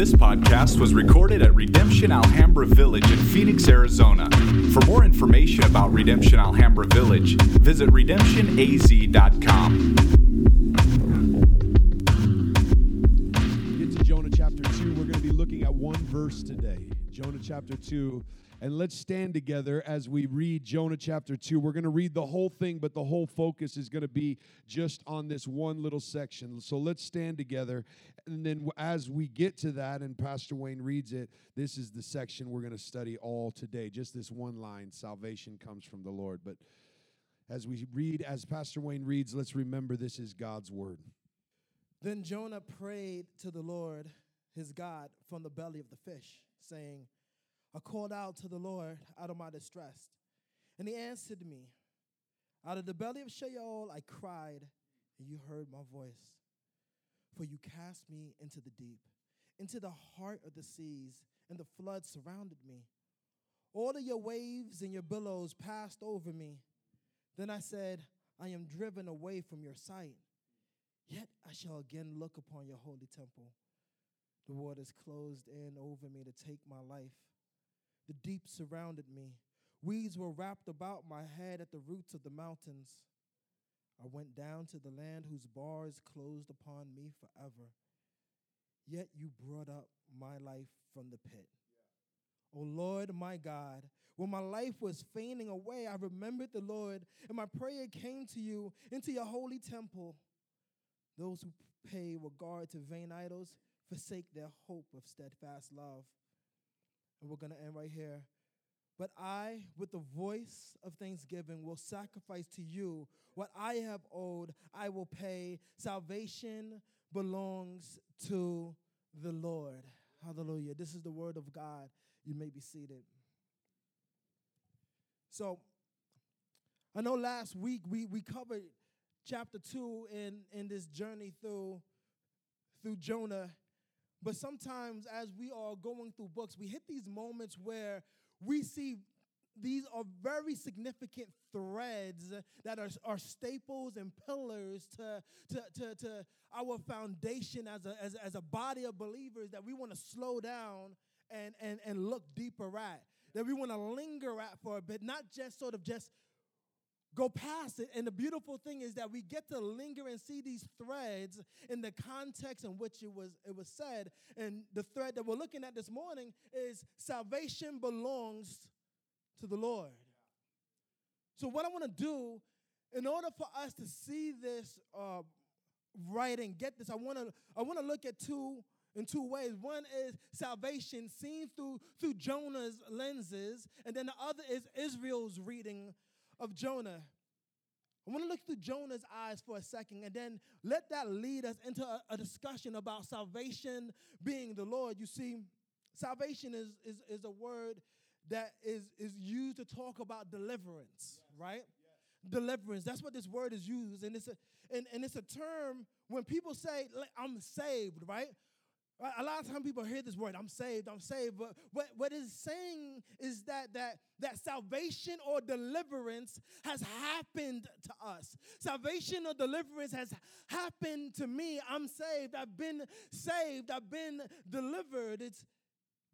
This podcast was recorded at Redemption Alhambra Village in Phoenix, Arizona. For more information about Redemption Alhambra Village, visit redemptionaz.com. Get to Jonah chapter 2. We're going to be looking at one verse today. Jonah chapter 2. And let's stand together as we read Jonah chapter 2. We're going to read the whole thing, but the whole focus is going to be just on this one little section. So let's stand together. And then as we get to that, and Pastor Wayne reads it, this is the section we're going to study all today. Just this one line salvation comes from the Lord. But as we read, as Pastor Wayne reads, let's remember this is God's word. Then Jonah prayed to the Lord his God from the belly of the fish, saying, I called out to the Lord out of my distress, and he answered me. Out of the belly of Sheol I cried, and you heard my voice. For you cast me into the deep, into the heart of the seas, and the flood surrounded me. All of your waves and your billows passed over me. Then I said, I am driven away from your sight. Yet I shall again look upon your holy temple. The waters closed in over me to take my life. The deep surrounded me. Weeds were wrapped about my head at the roots of the mountains. I went down to the land whose bars closed upon me forever. Yet you brought up my life from the pit. O Lord, my God, when my life was fainting away, I remembered the Lord, and my prayer came to you into your holy temple. Those who pay regard to vain idols forsake their hope of steadfast love. And we're going to end right here. But I, with the voice of thanksgiving, will sacrifice to you what I have owed. I will pay. Salvation belongs to the Lord. Hallelujah. This is the word of God. You may be seated. So, I know last week we, we covered chapter 2 in, in this journey through, through Jonah. But sometimes, as we are going through books, we hit these moments where we see these are very significant threads that are, are staples and pillars to, to, to, to our foundation as a, as, as a body of believers that we want to slow down and, and, and look deeper at, that we want to linger at for a bit, not just sort of just go past it. And the beautiful thing is that we get to linger and see these threads in the context in which it was it was said. And the thread that we're looking at this morning is salvation belongs to the Lord. So what I want to do in order for us to see this uh, right and get this, I want to I want to look at two in two ways. One is salvation seen through through Jonah's lenses, and then the other is Israel's reading of Jonah. I want to look through Jonah's eyes for a second and then let that lead us into a, a, discussion about salvation being the Lord. You see, salvation is, is, is a word that is, is used to talk about deliverance, yes. right? Yes. Deliverance. That's what this word is used. And it's a, and, and it's a term when people say, I'm saved, right? A lot of times people hear this word, I'm saved, I'm saved, but what, what it's saying is that, that that salvation or deliverance has happened to us. Salvation or deliverance has happened to me. I'm saved. I've been saved. I've been delivered. It's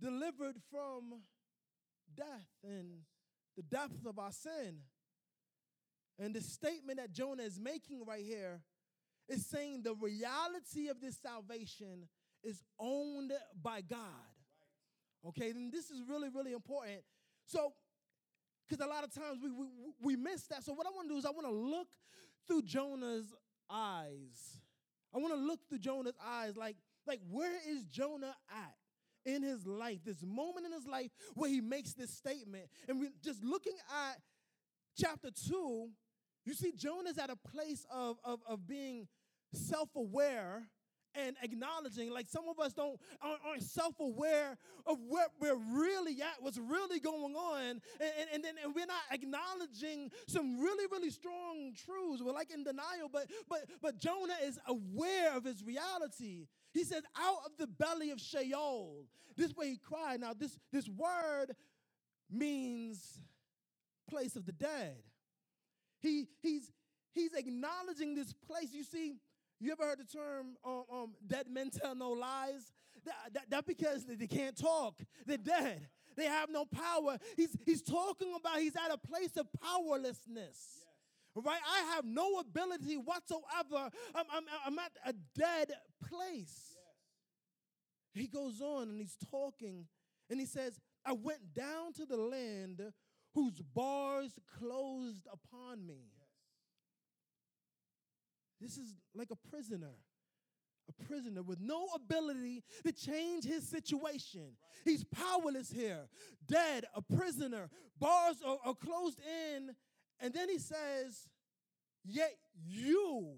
delivered from death and the depth of our sin. And the statement that Jonah is making right here is saying the reality of this salvation is owned by God. Okay, then this is really, really important. So, because a lot of times we, we, we miss that. So, what I want to do is I want to look through Jonah's eyes. I want to look through Jonah's eyes like, like where is Jonah at in his life? This moment in his life where he makes this statement. And we just looking at chapter 2, you see Jonah's at a place of, of, of being self-aware and acknowledging. Like some of us don't aren't, aren't self-aware of where we're really at, what's really going on, and, and, and then and we're not acknowledging some really really strong truths. We're like in denial, but but but Jonah is aware of his reality. He says, "Out of the belly of Sheol." This way he cried. Now this this word means place of the dead. He he's he's acknowledging this place. You see, you ever heard the term um, um, dead men tell no lies? that, that, that because they can't talk, they're dead, they have no power. He's, he's talking about he's at a place of powerlessness. Yes. Right? I have no ability whatsoever. I'm, I'm, I'm at a dead place. Yes. He goes on and he's talking and he says, I went down to the land whose bars closed upon me. This is like a prisoner a prisoner with no ability to change his situation. He's powerless here, dead, a prisoner, bars are, are, closed in. And then he says, Yet you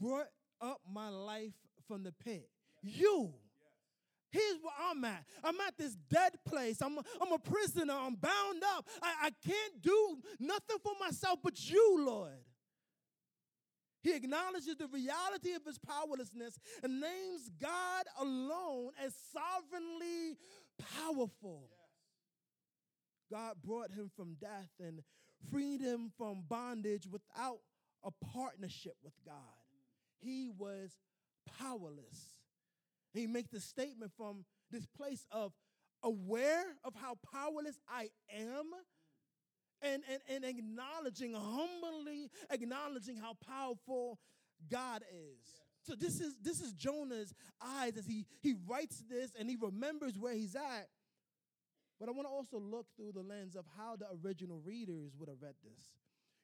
brought up my life from the pit. You. Here's where I'm at. I'm at this dead place. I'm a, I'm a prisoner. I'm bound up. I, I can't do nothing for myself but you, Lord. He acknowledges the reality of his powerlessness and names God alone as sovereignly powerful. Yes. God brought him from death and freed him from bondage without a partnership with God. He was powerless. He makes the statement from this place of aware of how powerless I am and, and, and acknowledging, humbly acknowledging how powerful God is. Yes. So this is this is Jonah's eyes as he he writes this and he remembers where he's at. But I want to also look through the lens of how the original readers would have read this.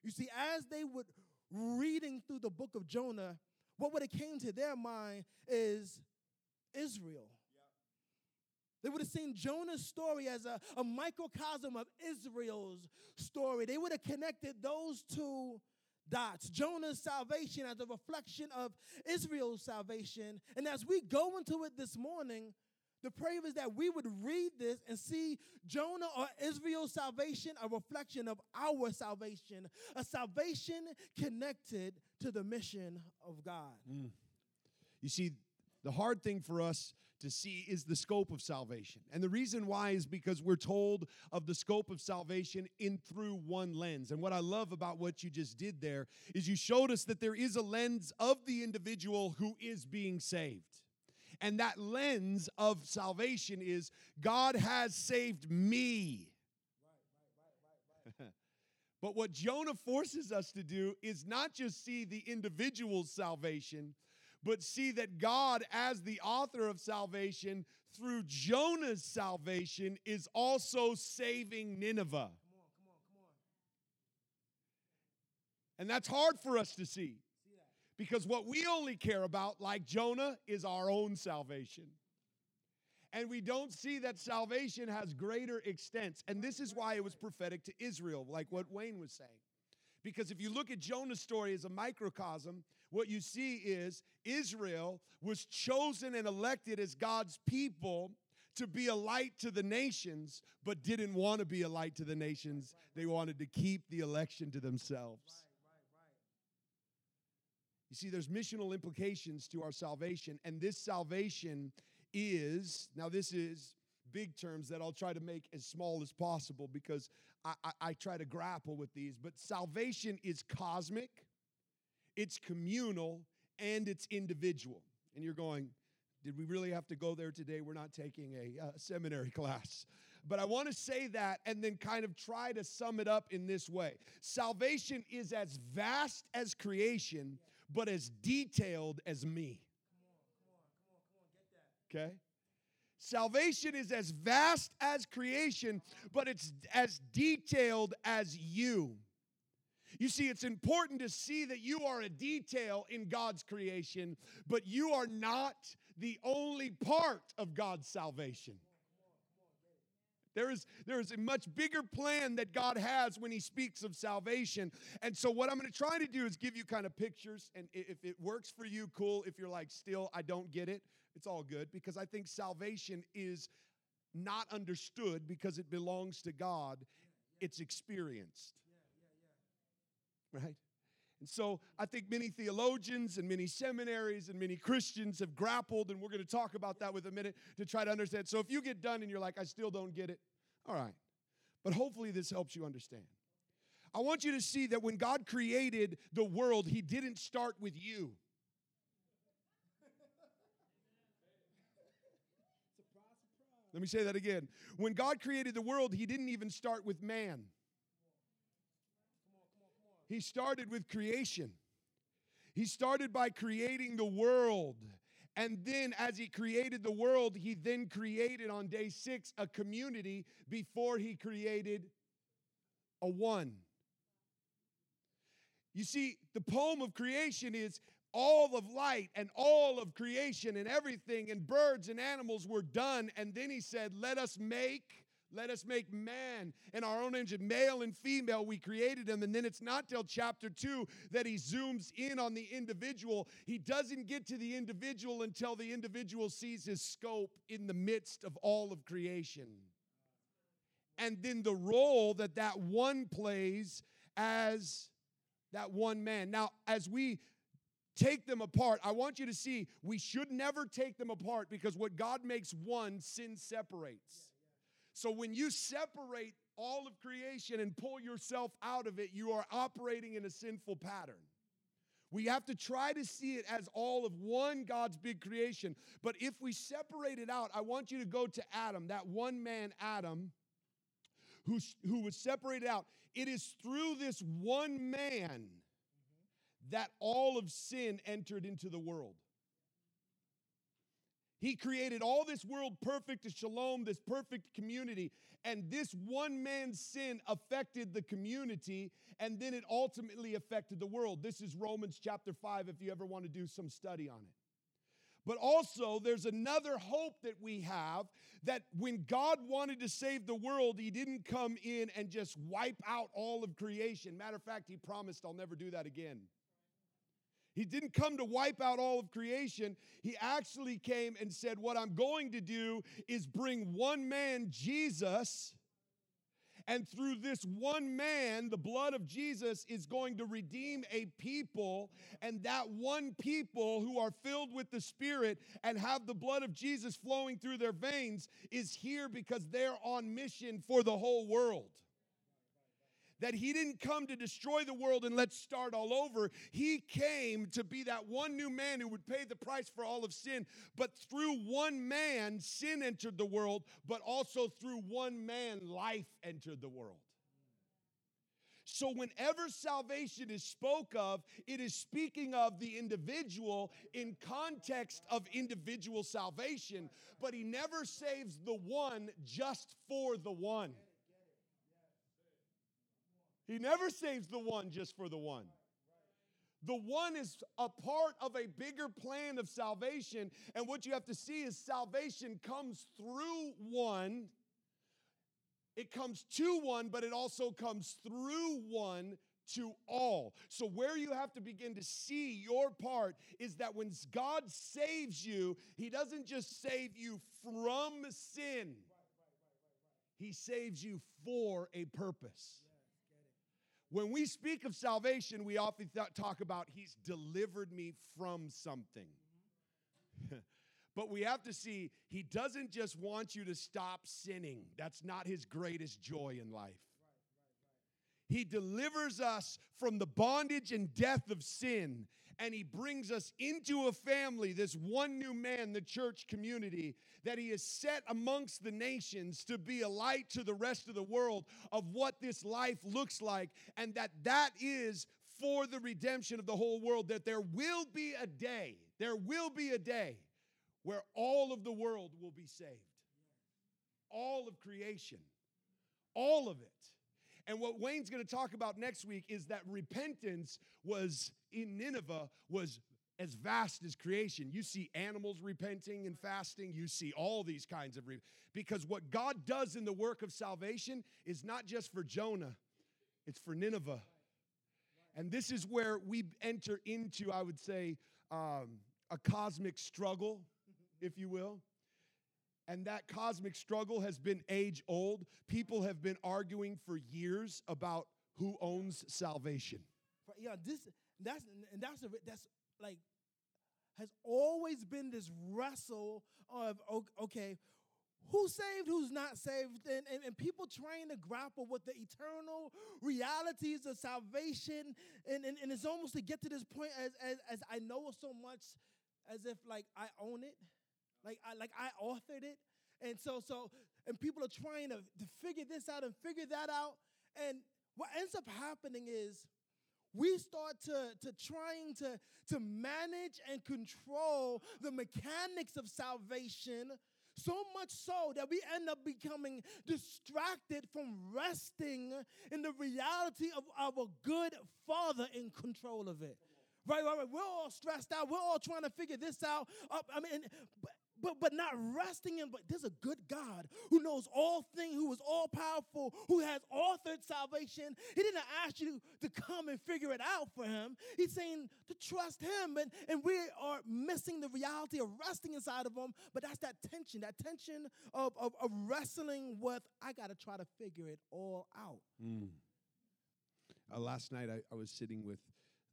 You see, as they would reading through the book of Jonah, what would have came to their mind is Israel. They would have seen Jonah's story as a, a microcosm of Israel's story. They would have connected those two dots Jonah's salvation as a reflection of Israel's salvation. And as we go into it this morning, the prayer is that we would read this and see Jonah or Israel's salvation a reflection of our salvation, a salvation connected to the mission of God. Mm. You see, the hard thing for us to see is the scope of salvation. And the reason why is because we're told of the scope of salvation in through one lens. And what I love about what you just did there is you showed us that there is a lens of the individual who is being saved. And that lens of salvation is God has saved me. but what Jonah forces us to do is not just see the individual's salvation, but see that God, as the author of salvation, through Jonah's salvation, is also saving Nineveh. Come on, come on, come on. And that's hard for us to see. Because what we only care about, like Jonah, is our own salvation. And we don't see that salvation has greater extents. And this is why it was prophetic to Israel, like what Wayne was saying. Because if you look at Jonah's story as a microcosm, what you see is Israel was chosen and elected as God's people to be a light to the nations, but didn't want to be a light to the nations. They wanted to keep the election to themselves. You see, there's missional implications to our salvation, and this salvation is now, this is big terms that I'll try to make as small as possible because I, I, I, try to grapple with these. But salvation is cosmic, it's communal, and it's individual. And you're going, did we really have to go there today? We're not taking a uh, seminary class. But I want to say that and then kind of try to sum it up in this way Salvation is as vast as creation, but as detailed as me. Okay? Salvation is as vast as creation, but it's as detailed as you. You see, it's important to see that you are a detail in God's creation, but you are not the only part of God's salvation. There is, there is a much bigger plan that God has when He speaks of salvation. And so, what I'm going to try to do is give you kind of pictures. And if it works for you, cool. If you're like, still, I don't get it, it's all good because I think salvation is not understood because it belongs to God, it's experienced. Right? And so I think many theologians and many seminaries and many Christians have grappled, and we're going to talk about that with a minute to try to understand. So if you get done and you're like, I still don't get it, all right. But hopefully this helps you understand. I want you to see that when God created the world, He didn't start with you. Let me say that again. When God created the world, He didn't even start with man, He started with creation. He started by creating the world. And then, as he created the world, he then created on day six a community before he created a one. You see, the poem of creation is all of light and all of creation and everything, and birds and animals were done. And then he said, Let us make. Let us make man in our own image, male and female. We created him. And then it's not till chapter two that he zooms in on the individual. He doesn't get to the individual until the individual sees his scope in the midst of all of creation. And then the role that that one plays as that one man. Now, as we take them apart, I want you to see we should never take them apart because what God makes one, sin separates. So when you separate all of creation and pull yourself out of it, you are operating in a sinful pattern. We have to try to see it as all of one God's big creation. But if we separate it out, I want you to go to Adam, that one man, Adam, who, who was separated out. It is through this one man mm-hmm. that all of sin entered into the world. He created all this world perfect, a shalom, this perfect community. And this one man's sin affected the community, and then it ultimately affected the world. This is Romans chapter 5, if you ever want to do some study on it. But also, there's another hope that we have that when God wanted to save the world, He didn't come in and just wipe out all of creation. Matter of fact, He promised, I'll never do that again. He didn't come to wipe out all of creation. He actually came and said, What I'm going to do is bring one man, Jesus, and through this one man, the blood of Jesus is going to redeem a people. And that one people who are filled with the Spirit and have the blood of Jesus flowing through their veins is here because they're on mission for the whole world that he didn't come to destroy the world and let's start all over. He came to be that one new man who would pay the price for all of sin. But through one man, sin entered the world, but also through one man, life entered the world. So, whenever salvation is spoke of, it is speaking of the individual in context of individual salvation, but he never saves the one just for the one. He never saves the one just for the one. The one is a part of a bigger plan of salvation. And what you have to see is salvation comes through one. It comes to one, but it also comes through one to all. So, where you have to begin to see your part is that when God saves you, He doesn't just save you from sin, He saves you for a purpose. When we speak of salvation, we often th- talk about He's delivered me from something. but we have to see He doesn't just want you to stop sinning, that's not His greatest joy in life. He delivers us from the bondage and death of sin, and He brings us into a family, this one new man, the church community, that He has set amongst the nations to be a light to the rest of the world of what this life looks like, and that that is for the redemption of the whole world. That there will be a day, there will be a day where all of the world will be saved, all of creation, all of it. And what Wayne's going to talk about next week is that repentance was in Nineveh was as vast as creation. You see animals repenting and fasting. You see all these kinds of re- because what God does in the work of salvation is not just for Jonah, it's for Nineveh. And this is where we enter into, I would say, um, a cosmic struggle, if you will. And that cosmic struggle has been age old. People have been arguing for years about who owns salvation. Yeah, this that's and that's that's like has always been this wrestle of okay, who's saved, who's not saved, and, and, and, people trying to grapple with the eternal realities of salvation. And, and, and it's almost to get to this point as, as, as I know so much as if like I own it. Like I like I authored it. And so, so, and people are trying to, to figure this out and figure that out. And what ends up happening is we start to, to trying to, to manage and control the mechanics of salvation so much so that we end up becoming distracted from resting in the reality of, our good father in control of it. Right, right, right. We're all stressed out. We're all trying to figure this out. Uh, I mean, but, but, not resting in, but there's a good God who knows all things, who is all powerful, who has authored salvation. He didn't ask you to come and figure it out for him. He's saying to trust him. And, and we are missing the reality of resting inside of him. But that's that tension, that tension of, of, of wrestling with, I got to try to figure it all out. Mm. Uh, last night, I, I was sitting with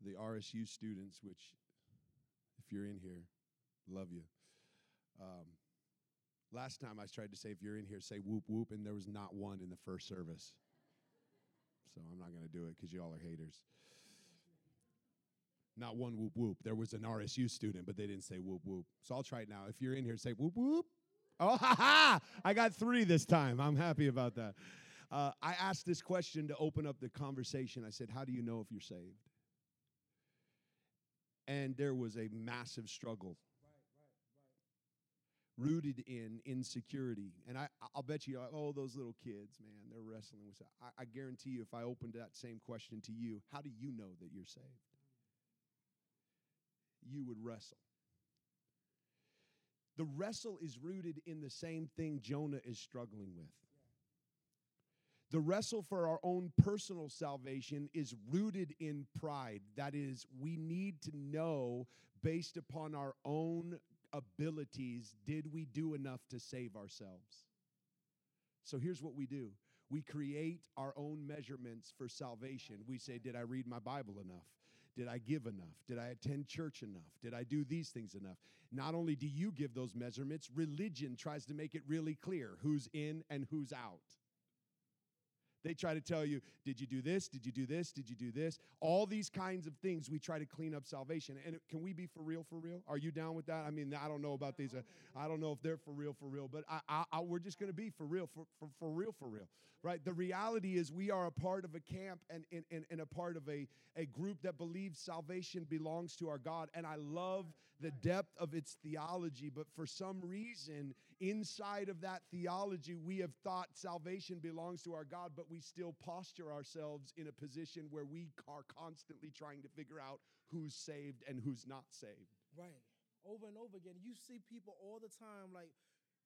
the RSU students, which, if you're in here, love you. Um, last time I tried to say, if you're in here, say whoop whoop, and there was not one in the first service. So I'm not going to do it because y'all are haters. Not one whoop whoop. There was an RSU student, but they didn't say whoop whoop. So I'll try it now. If you're in here, say whoop whoop. Oh, ha ha! I got three this time. I'm happy about that. Uh, I asked this question to open up the conversation. I said, How do you know if you're saved? And there was a massive struggle rooted in insecurity. And I, I'll bet you, oh, those little kids, man, they're wrestling with that. I, I guarantee you, if I opened that same question to you, how do you know that you're saved? You would wrestle. The wrestle is rooted in the same thing Jonah is struggling with. The wrestle for our own personal salvation is rooted in pride. That is, we need to know based upon our own abilities, did we do enough to save ourselves? So here's what we do we create our own measurements for salvation. We say, Did I read my Bible enough? Did I give enough? Did I attend church enough? Did I do these things enough? Not only do you give those measurements, religion tries to make it really clear who's in and who's out. They try to tell you, did you do this? Did you do this? Did you do this? All these kinds of things we try to clean up salvation. And can we be for real, for real? Are you down with that? I mean, I don't know about these. Uh, I don't know if they're for real, for real, but I, I, I, we're just going to be for real, for, for, for real, for real, right? The reality is we are a part of a camp and, and, and, and a part of a, a group that believes salvation belongs to our God. And I love the depth of its theology, but for some reason, inside of that theology, we have thought salvation belongs to our God, but we still posture ourselves in a position where we are constantly trying to figure out who's saved and who's not saved. Right. Over and over again. You see people all the time like,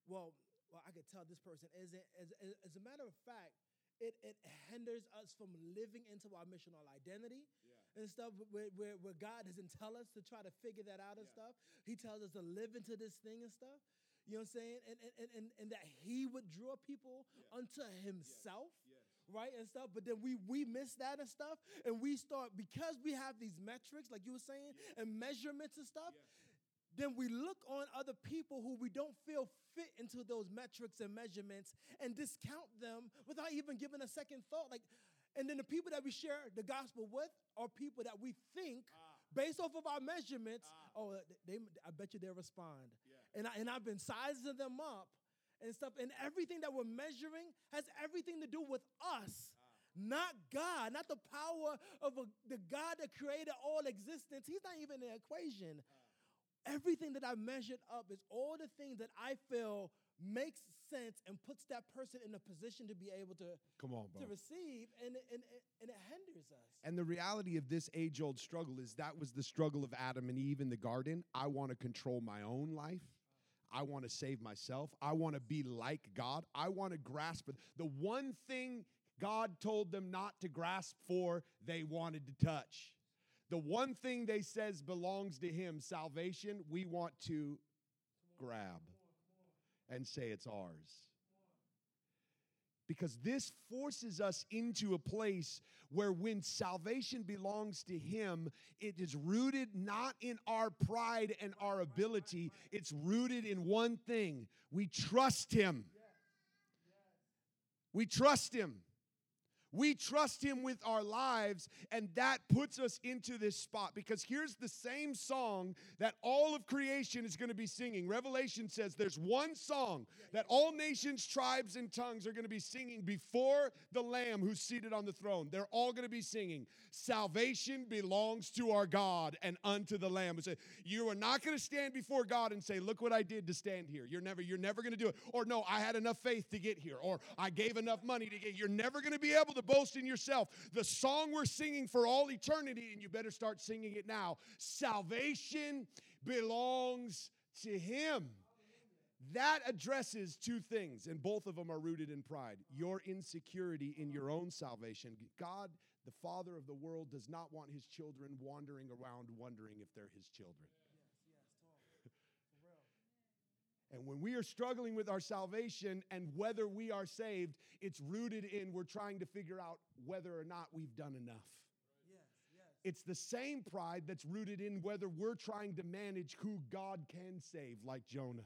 well, well I could tell this person. As, as, as a matter of fact, it, it hinders us from living into our missional identity yeah. and stuff where, where, where, God doesn't tell us to try to figure that out and yeah. stuff. He tells us to live into this thing and stuff. You know what I'm saying? And, and, and, and that he would draw people yeah. unto himself. Yes. Yes. Right and stuff, but then we we miss that and stuff, and we start because we have these metrics, like you were saying, and measurements and stuff. Then we look on other people who we don't feel fit into those metrics and measurements and discount them without even giving a second thought. Like, and then the people that we share the gospel with are people that we think. Ah based off of our measurements, ah. oh, they, I bet you they'll respond. Yeah. And, I, and I've been sizing them up and stuff, and everything that we're measuring has everything to do with us. Ah. Not God, not the power of a, the God that created all existence. He's not even in the equation. Ah. Everything that I measured up is all the things that I feel makes sense and puts that person in a position to be able to come on, bro. to receive, and, and, and it hinders us. And the reality of this age old struggle is that was the struggle of Adam and Eve in the garden. I want to control my own life. I want to save myself. I want to be like God. I want to grasp it. The one thing God told them not to grasp for, they wanted to touch. The one thing they says belongs to him, salvation, we want to grab and say it's ours. Because this forces us into a place where when salvation belongs to Him, it is rooted not in our pride and our ability, it's rooted in one thing we trust Him. We trust Him. We trust Him with our lives, and that puts us into this spot because here's the same song that all of creation is going to be singing. Revelation says there's one song that all nations, tribes, and tongues are going to be singing before the Lamb who's seated on the throne. They're all going to be singing, Salvation belongs to our God and unto the Lamb. So you are not going to stand before God and say, Look what I did to stand here. You're never, you're never going to do it. Or no, I had enough faith to get here. Or I gave enough money to get. You're never going to be able to boast in yourself. The song we're singing for all eternity, and you better start singing it now. Salvation belongs to Him. That addresses two things, and both of them are rooted in pride your insecurity in your own salvation. God, the Father of the world, does not want His children wandering around wondering if they're His children. And when we are struggling with our salvation and whether we are saved, it's rooted in we're trying to figure out whether or not we've done enough. Yes, yes. It's the same pride that's rooted in whether we're trying to manage who God can save, like Jonah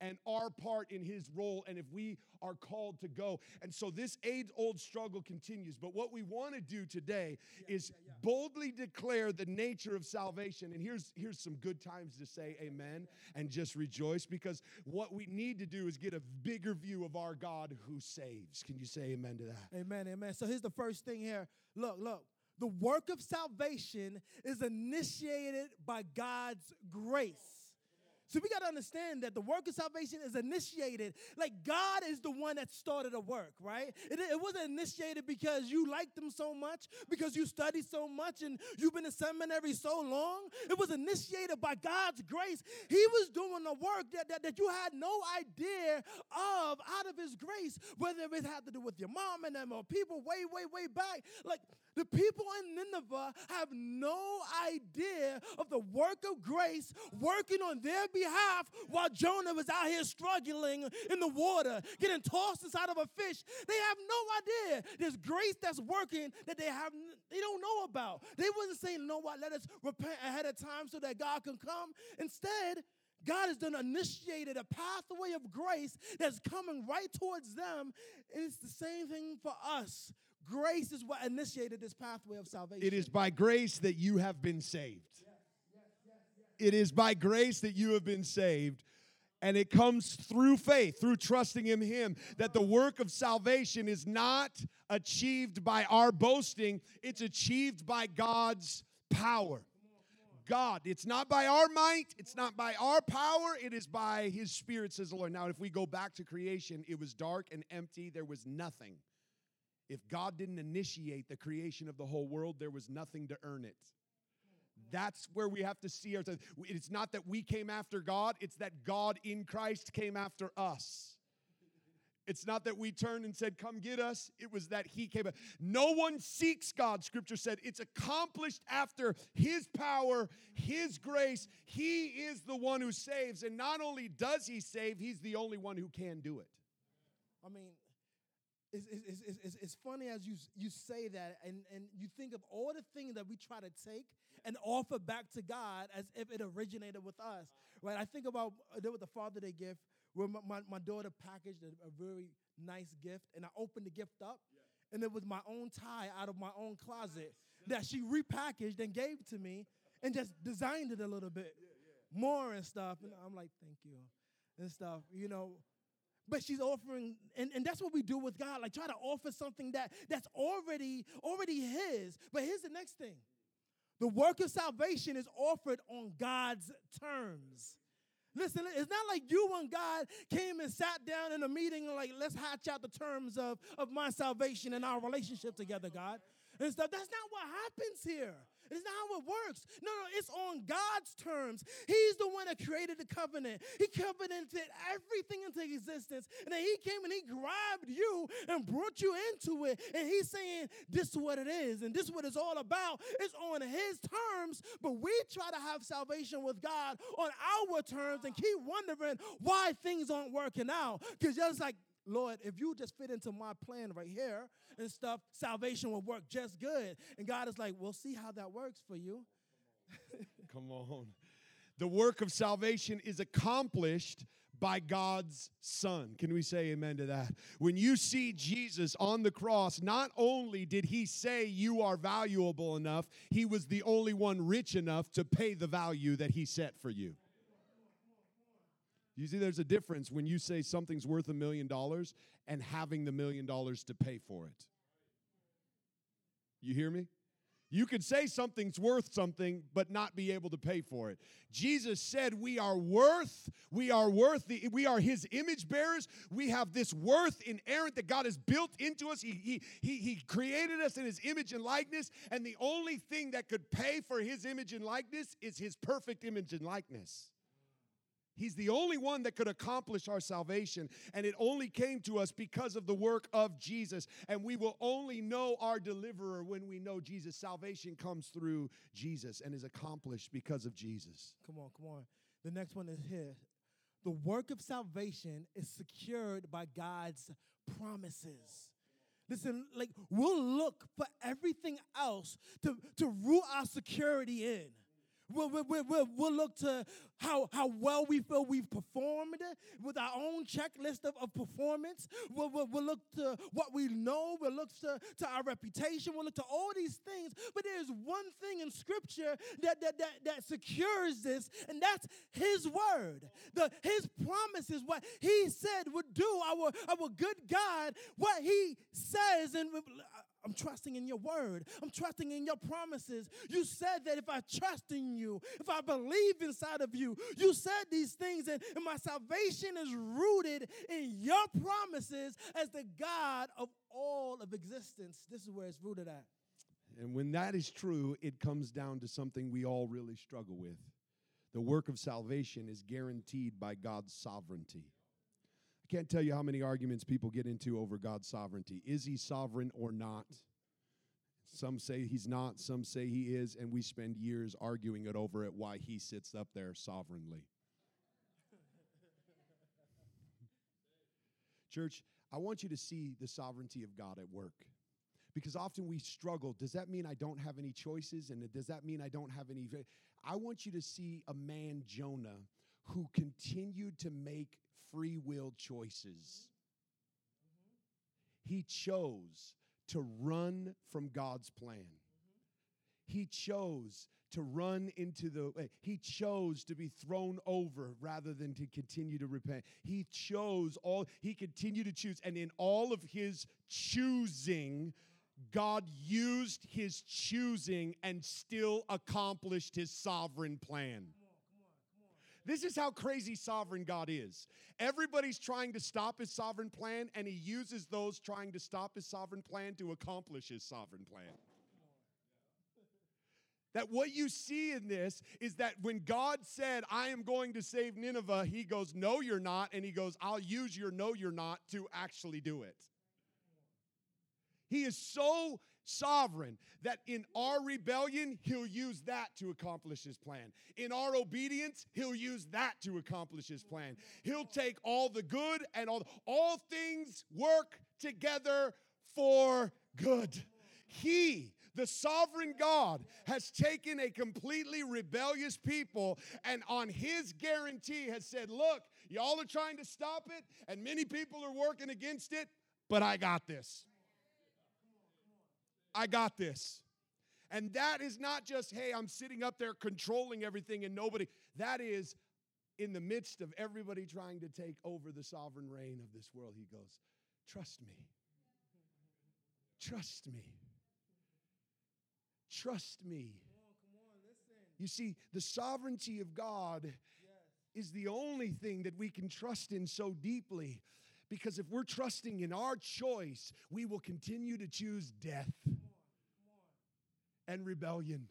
and our part in his role and if we are called to go. And so this age old struggle continues. But what we want to do today Yeah, is yeah, yeah. boldly declare the nature of salvation. And here's here's some good times to say amen and just rejoice because what we need to do is get a bigger view of our God who saves. Can you say amen to that? Amen, amen. So here's the first thing here. Look, look. The work of salvation is initiated by God's grace. So we got to understand that the work of salvation is initiated. Like God is the one that started a work, right? It, it wasn't initiated because you liked them so much, because you studied so much, and you've been in seminary so long. It was initiated by God's grace. He was doing the work that, that, that you had no idea of out of his grace, whether it had to do with your mom and them or people way, way, way back. Like the people in Nineveh have no idea of the work of grace working on their behalf while Jonah was out here struggling in the water, getting tossed inside of a fish. They have no idea. There's grace that's working that they have they don't know about. They wasn't saying, you know what, let us repent ahead of time so that God can come. Instead, God has done initiated a pathway of grace that's coming right towards them. And it's the same thing for us. Grace is what initiated this pathway of salvation. It is by grace that you have been saved. It is by grace that you have been saved. And it comes through faith, through trusting in Him, that the work of salvation is not achieved by our boasting, it's achieved by God's power. God. It's not by our might, it's not by our power, it is by His Spirit, says the Lord. Now, if we go back to creation, it was dark and empty, there was nothing. If God didn't initiate the creation of the whole world, there was nothing to earn it. That's where we have to see ourselves. It's not that we came after God, it's that God in Christ came after us. It's not that we turned and said, Come get us. It was that He came. No one seeks God, Scripture said. It's accomplished after His power, His grace. He is the one who saves. And not only does He save, He's the only one who can do it. I mean, it's, it's, it's, it's, it's funny as you, you say that, and, and you think of all the things that we try to take and offer back to God as if it originated with us, right? I think about uh, there was the Father Day gift where my, my, my daughter packaged a, a very nice gift, and I opened the gift up, and it was my own tie out of my own closet that she repackaged and gave to me and just designed it a little bit more and stuff. And I'm like, thank you and stuff, you know but she's offering and, and that's what we do with god like try to offer something that that's already already his but here's the next thing the work of salvation is offered on god's terms Listen, it's not like you and God came and sat down in a meeting and like, let's hatch out the terms of, of my salvation and our relationship together, God. And stuff. That's not what happens here. It's not how it works. No, no, it's on God's terms. He's the one that created the covenant. He covenanted everything into existence. And then he came and he grabbed you and brought you into it. And he's saying, This is what it is, and this is what it's all about. It's on his terms, but we try to have salvation with God on our terms and keep wondering why things aren't working out. Because just like Lord, if you just fit into my plan right here and stuff, salvation will work just good. And God is like, we'll see how that works for you. Come on. The work of salvation is accomplished by God's Son. Can we say amen to that? When you see Jesus on the cross, not only did he say you are valuable enough, he was the only one rich enough to pay the value that he set for you. You see, there's a difference when you say something's worth a million dollars and having the million dollars to pay for it. You hear me? You could say something's worth something, but not be able to pay for it. Jesus said we are worth, we are worth, the, we are his image bearers. We have this worth inherent that God has built into us. He, he, he, he created us in his image and likeness, and the only thing that could pay for his image and likeness is his perfect image and likeness. He's the only one that could accomplish our salvation, and it only came to us because of the work of Jesus. And we will only know our deliverer when we know Jesus. Salvation comes through Jesus and is accomplished because of Jesus. Come on, come on. The next one is here. The work of salvation is secured by God's promises. Listen, like we'll look for everything else to, to root our security in. We'll, we'll, we'll, we'll, look to how, how well we feel we've performed with our own checklist of, of performance. We'll, we'll, we'll look to what we know. We'll look to, to our reputation. We'll look to all these things. But there's one thing in Scripture that, that, that, that secures this, and that's His Word. The, his promises, what He said would do, our, our good God, what He says. And uh, I'm trusting in your word. I'm trusting in your promises. You said that if I trust in you, if I believe inside of you, you said these things, and, and my salvation is rooted in your promises as the God of all of existence. This is where it's rooted at. And when that is true, it comes down to something we all really struggle with. The work of salvation is guaranteed by God's sovereignty. I can't tell you how many arguments people get into over God's sovereignty. Is he sovereign or not? Some say he's not, some say he is, and we spend years arguing it over it why he sits up there sovereignly. Church, I want you to see the sovereignty of God at work. Because often we struggle. Does that mean I don't have any choices? And does that mean I don't have any? I want you to see a man, Jonah, who continued to make free will choices. He chose to run from God's plan. He chose to run into the eh, he chose to be thrown over rather than to continue to repent he chose all he continued to choose and in all of his choosing god used his choosing and still accomplished his sovereign plan this is how crazy sovereign God is. Everybody's trying to stop his sovereign plan, and he uses those trying to stop his sovereign plan to accomplish his sovereign plan. That what you see in this is that when God said, I am going to save Nineveh, he goes, No, you're not. And he goes, I'll use your no, you're not to actually do it. He is so sovereign that in our rebellion, he'll use that to accomplish his plan. In our obedience, he'll use that to accomplish his plan. He'll take all the good and all all things work together for good. He, the sovereign God, has taken a completely rebellious people and on his guarantee has said, Look, y'all are trying to stop it, and many people are working against it, but I got this. I got this. And that is not just, hey, I'm sitting up there controlling everything and nobody. That is in the midst of everybody trying to take over the sovereign reign of this world. He goes, Trust me. Trust me. Trust me. You see, the sovereignty of God is the only thing that we can trust in so deeply because if we're trusting in our choice, we will continue to choose death and rebellion.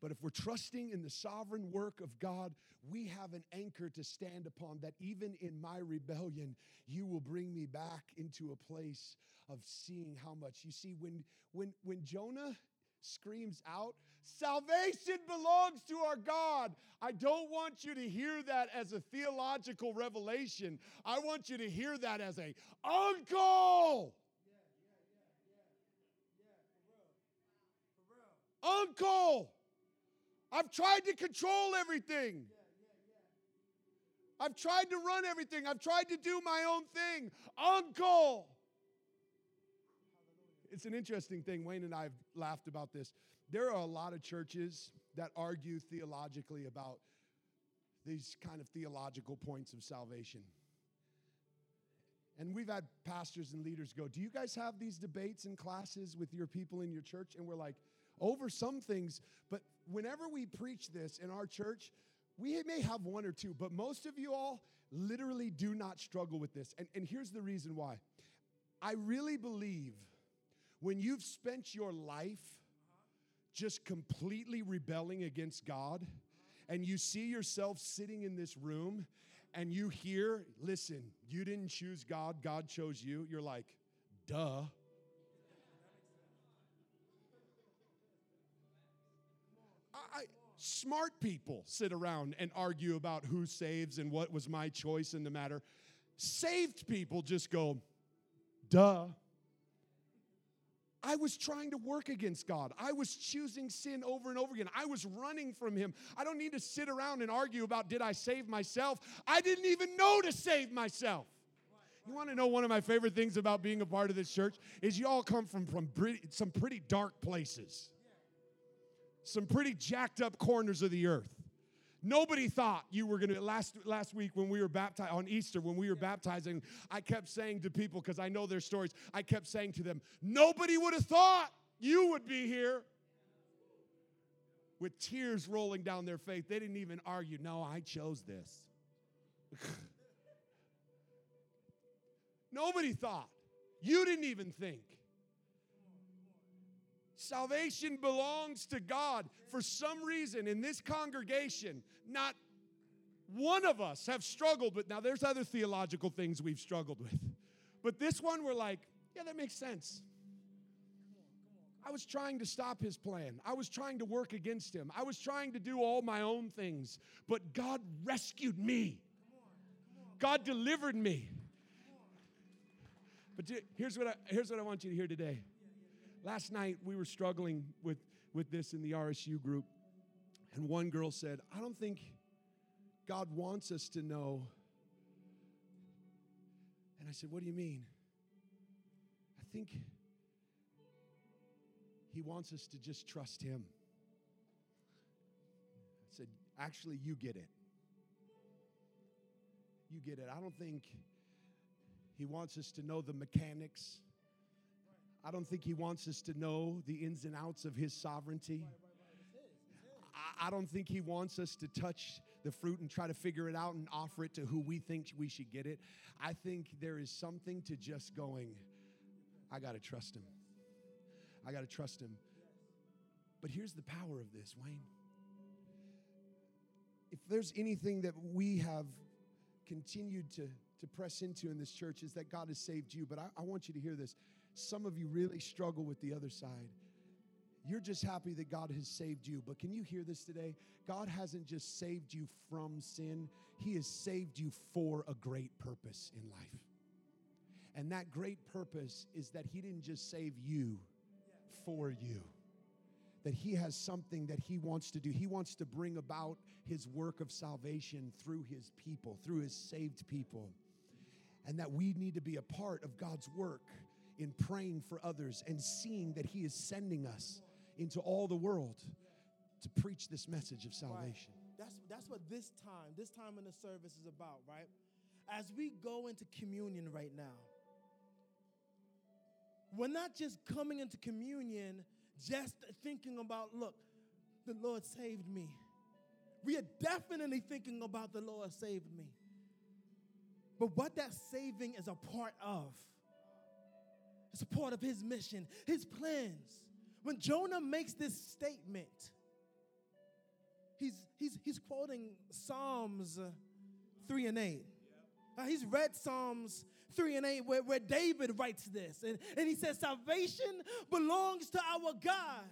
But if we're trusting in the sovereign work of God, we have an anchor to stand upon that even in my rebellion, you will bring me back into a place of seeing how much. You see, when, when, when Jonah screams out, Salvation belongs to our God. I don't want you to hear that as a theological revelation. I want you to hear that as a uncle. Uncle, I've tried to control everything. I've tried to run everything. I've tried to do my own thing. Uncle. It's an interesting thing. Wayne and I have laughed about this. There are a lot of churches that argue theologically about these kind of theological points of salvation. And we've had pastors and leaders go, Do you guys have these debates in classes with your people in your church? And we're like, Over some things. But whenever we preach this in our church, we may have one or two, but most of you all literally do not struggle with this. And, and here's the reason why I really believe when you've spent your life just completely rebelling against God, and you see yourself sitting in this room and you hear, listen, you didn't choose God, God chose you, you're like, duh. Smart people sit around and argue about who saves and what was my choice in the matter. Saved people just go, duh. I was trying to work against God. I was choosing sin over and over again. I was running from Him. I don't need to sit around and argue about did I save myself? I didn't even know to save myself. You want to know one of my favorite things about being a part of this church is you all come from, from pretty, some pretty dark places, some pretty jacked up corners of the earth. Nobody thought you were going to last last week when we were baptized on Easter when we were baptizing I kept saying to people cuz I know their stories I kept saying to them nobody would have thought you would be here. With tears rolling down their face they didn't even argue no I chose this. Nobody thought. You didn't even think Salvation belongs to God. For some reason, in this congregation, not one of us have struggled with. Now, there's other theological things we've struggled with. But this one, we're like, yeah, that makes sense. I was trying to stop his plan. I was trying to work against him. I was trying to do all my own things. But God rescued me. God delivered me. But here's what I, here's what I want you to hear today. Last night we were struggling with, with this in the RSU group, and one girl said, I don't think God wants us to know. And I said, What do you mean? I think He wants us to just trust Him. I said, Actually, you get it. You get it. I don't think He wants us to know the mechanics I don't think he wants us to know the ins and outs of his sovereignty. I, don't think he wants us to touch the fruit and try to figure it out and offer it to who we think we should get it. I think there is something to just going, I got to trust him. I got to trust him. But here's the power of this, Wayne. If there's anything that we have continued to, to press into in this church, is that God has saved you. But I, I want you to hear this. Some of you really struggle with the other side. You're just happy that God has saved you. But can you hear this today? God hasn't just saved you from sin, He has saved you for a great purpose in life. And that great purpose is that He didn't just save you for you, that He has something that He wants to do. He wants to bring about His work of salvation through His people, through His saved people. And that we need to be a part of God's work in praying for others and seeing that He is sending us into all the world to preach this message of salvation. Right. That's, that's what this time, this time in the service is about, right? As we go into communion right now, we're not just coming into communion just thinking about, look, the Lord saved me. We are definitely thinking about the Lord saved me. But what that saving is a part of it's a part of his mission, his plans. When Jonah makes this statement, he's, he's, he's quoting Psalms uh, 3 and 8. Uh, he's read Psalms 3 and 8 where, where David writes this. And, and he says, Salvation belongs to our God.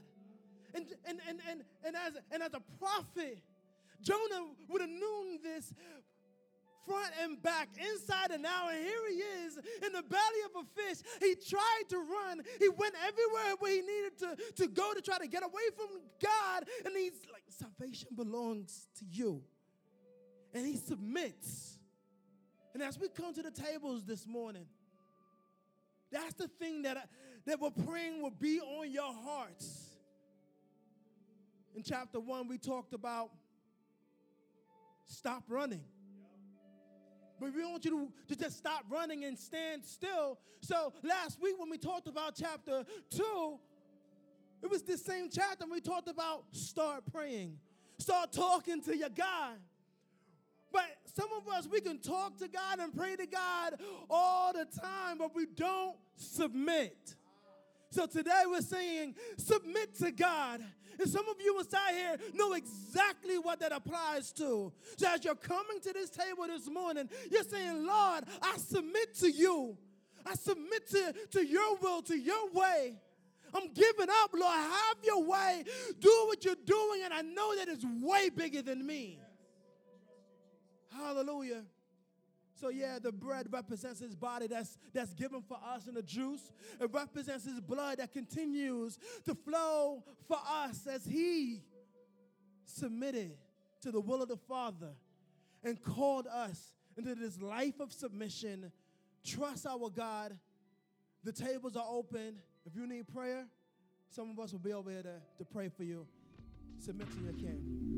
And, and, and, and, and, as, and as a prophet, Jonah would have known this front and back, inside and out. And here he is in the belly of a fish. He tried to run. He went everywhere where he needed to, to go to try to get away from God. And he's like, salvation belongs to you. And he submits And as we come to the tables this morning, that's the thing that, I, that we're praying will be on your hearts. In chapter one, we talked about stop running. But we want you to, to just stop running and stand still. So last week, when we talked about chapter two, it was this same chapter we talked about start praying, start talking to your God. But some of us, we can talk to God and pray to God all the time, but we don't submit. So today we're saying, submit to God. And some of you inside here know exactly what that applies to. So as you're coming to this table this morning, you're saying, Lord, I submit to you. I submit to, to your will, to your way. I'm giving up, Lord. Have your way. Do what you're doing, and I know that it's way bigger than me. Hallelujah. So yeah, the bread represents his body that's that's given for us, and the juice it represents his blood that continues to flow for us as he submitted to the will of the Father and called us into this life of submission. Trust our God. The tables are open. If you need prayer, some of us will be over here to, to pray for you. Submit to your King.